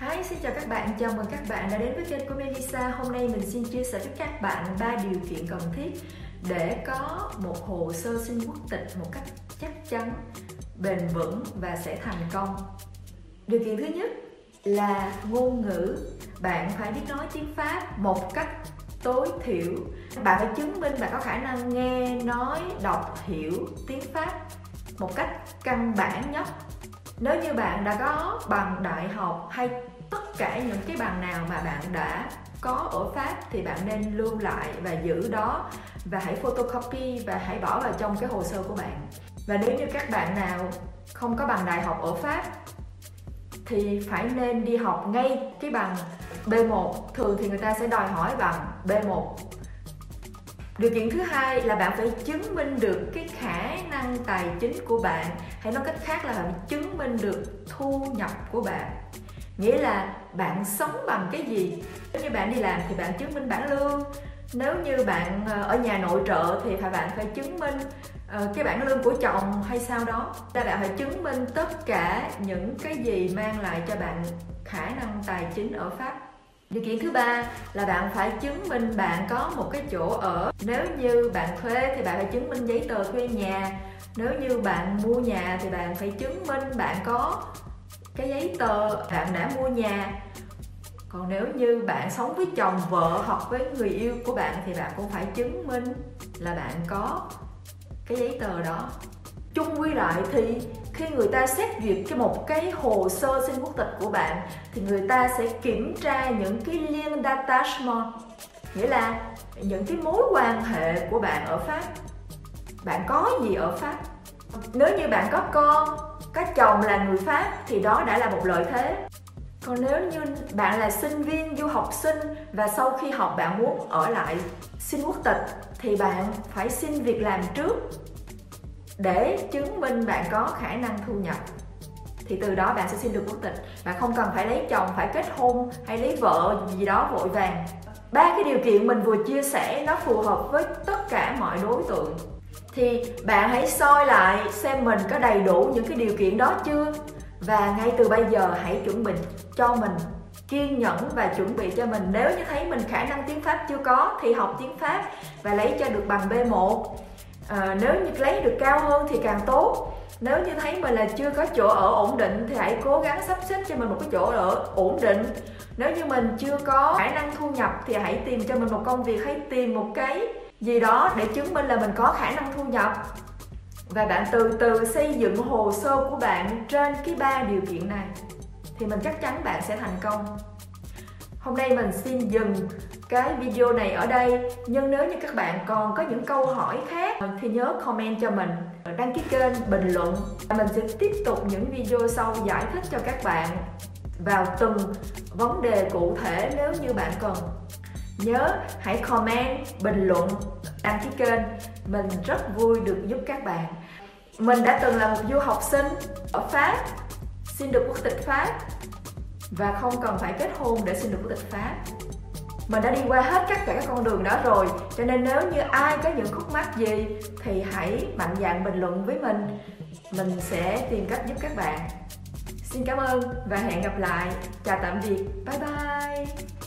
Hi, xin chào các bạn, chào mừng các bạn đã đến với kênh của Melissa. Hôm nay mình xin chia sẻ với các bạn ba điều kiện cần thiết để có một hồ sơ xin quốc tịch một cách chắc chắn, bền vững và sẽ thành công. Điều kiện thứ nhất là ngôn ngữ. Bạn phải biết nói tiếng Pháp một cách tối thiểu. Bạn phải chứng minh bạn có khả năng nghe, nói, đọc, hiểu tiếng Pháp một cách căn bản nhất nếu như bạn đã có bằng đại học hay tất cả những cái bằng nào mà bạn đã có ở Pháp thì bạn nên lưu lại và giữ đó và hãy photocopy và hãy bỏ vào trong cái hồ sơ của bạn. Và nếu như các bạn nào không có bằng đại học ở Pháp thì phải nên đi học ngay cái bằng B1 thường thì người ta sẽ đòi hỏi bằng B1 điều kiện thứ hai là bạn phải chứng minh được cái khả năng tài chính của bạn, hay nói cách khác là bạn chứng minh được thu nhập của bạn. Nghĩa là bạn sống bằng cái gì? Nếu như bạn đi làm thì bạn chứng minh bản lương. Nếu như bạn ờ, ở nhà nội trợ thì phải bạn phải chứng minh ờ, cái bản lương của chồng hay sao đó. Ta bạn phải chứng minh tất cả những cái gì mang lại cho bạn khả năng tài chính ở pháp điều kiện thứ ba là bạn phải chứng minh bạn có một cái chỗ ở. Nếu như bạn thuê thì bạn phải chứng minh giấy tờ thuê nhà. Nếu như bạn mua nhà thì bạn phải chứng minh bạn có cái giấy tờ bạn đã mua nhà. Còn nếu như bạn sống với chồng, vợ hoặc với người yêu của bạn thì bạn cũng phải chứng minh là bạn có cái giấy tờ đó. Chung quy lại thì khi người ta xét duyệt cái một cái hồ sơ xin quốc tịch của bạn, thì người ta sẽ kiểm tra những cái liên d'attachement nghĩa là những cái mối quan hệ của bạn ở pháp. Bạn có gì ở pháp? Nếu như bạn có con, có chồng là người pháp, thì đó đã là một lợi thế. Còn nếu như bạn là sinh viên du học sinh và sau khi học bạn muốn ở lại xin quốc tịch, thì bạn phải xin việc làm trước để chứng minh bạn có khả năng thu nhập, thì từ đó bạn sẽ xin được quốc tịch. Bạn không cần phải lấy chồng, phải kết hôn, hay lấy vợ, gì đó, vội vàng. Ba cái điều kiện mình vừa chia sẻ nó phù hợp với tất cả mọi đối tượng. Thì bạn hãy soi lại xem mình có đầy đủ những cái điều kiện đó chưa? Và ngay từ bây giờ hãy chuẩn bị cho mình, kiên nhẫn và chuẩn bị cho mình. Nếu như thấy mình khả năng tiếng Pháp chưa có, thì học tiếng Pháp và lấy cho được bằng B1 à, nếu như lấy được cao hơn thì càng tốt. Nếu như thấy mình là chưa có chỗ ở ổn định thì hãy cố gắng sắp xếp cho mình một cái chỗ ở ổn định. Nếu như mình chưa có khả năng thu nhập thì hãy tìm cho mình một công việc hay tìm một cái gì đó để chứng minh là mình có khả năng thu nhập. Và bạn từ từ xây dựng hồ sơ của bạn trên cái ba điều kiện này thì mình chắc chắn bạn sẽ thành công hôm nay mình xin dừng cái video này ở đây. Nhưng nếu như các bạn còn có những câu hỏi khác thì nhớ comment cho mình. Đăng ký kênh bình luận. Mình sẽ tiếp tục những video sau giải thích cho các bạn vào từng vấn đề cụ thể nếu như bạn cần. Nhớ hãy comment, bình luận, đăng ký kênh. Mình rất vui được giúp các bạn. Mình đã từng là một du học sinh ở pháp, xin được quốc tịch pháp và không cần phải kết hôn để xin được quốc tịch pháp. Mình đã đi qua hết tất cả các con đường đó rồi, cho nên nếu như ai có những khúc mắc gì thì hãy mạnh dạn bình luận với mình. Mình sẽ tìm cách giúp các bạn. Xin cảm ơn và hẹn gặp lại. Chào tạm biệt. Bye bye.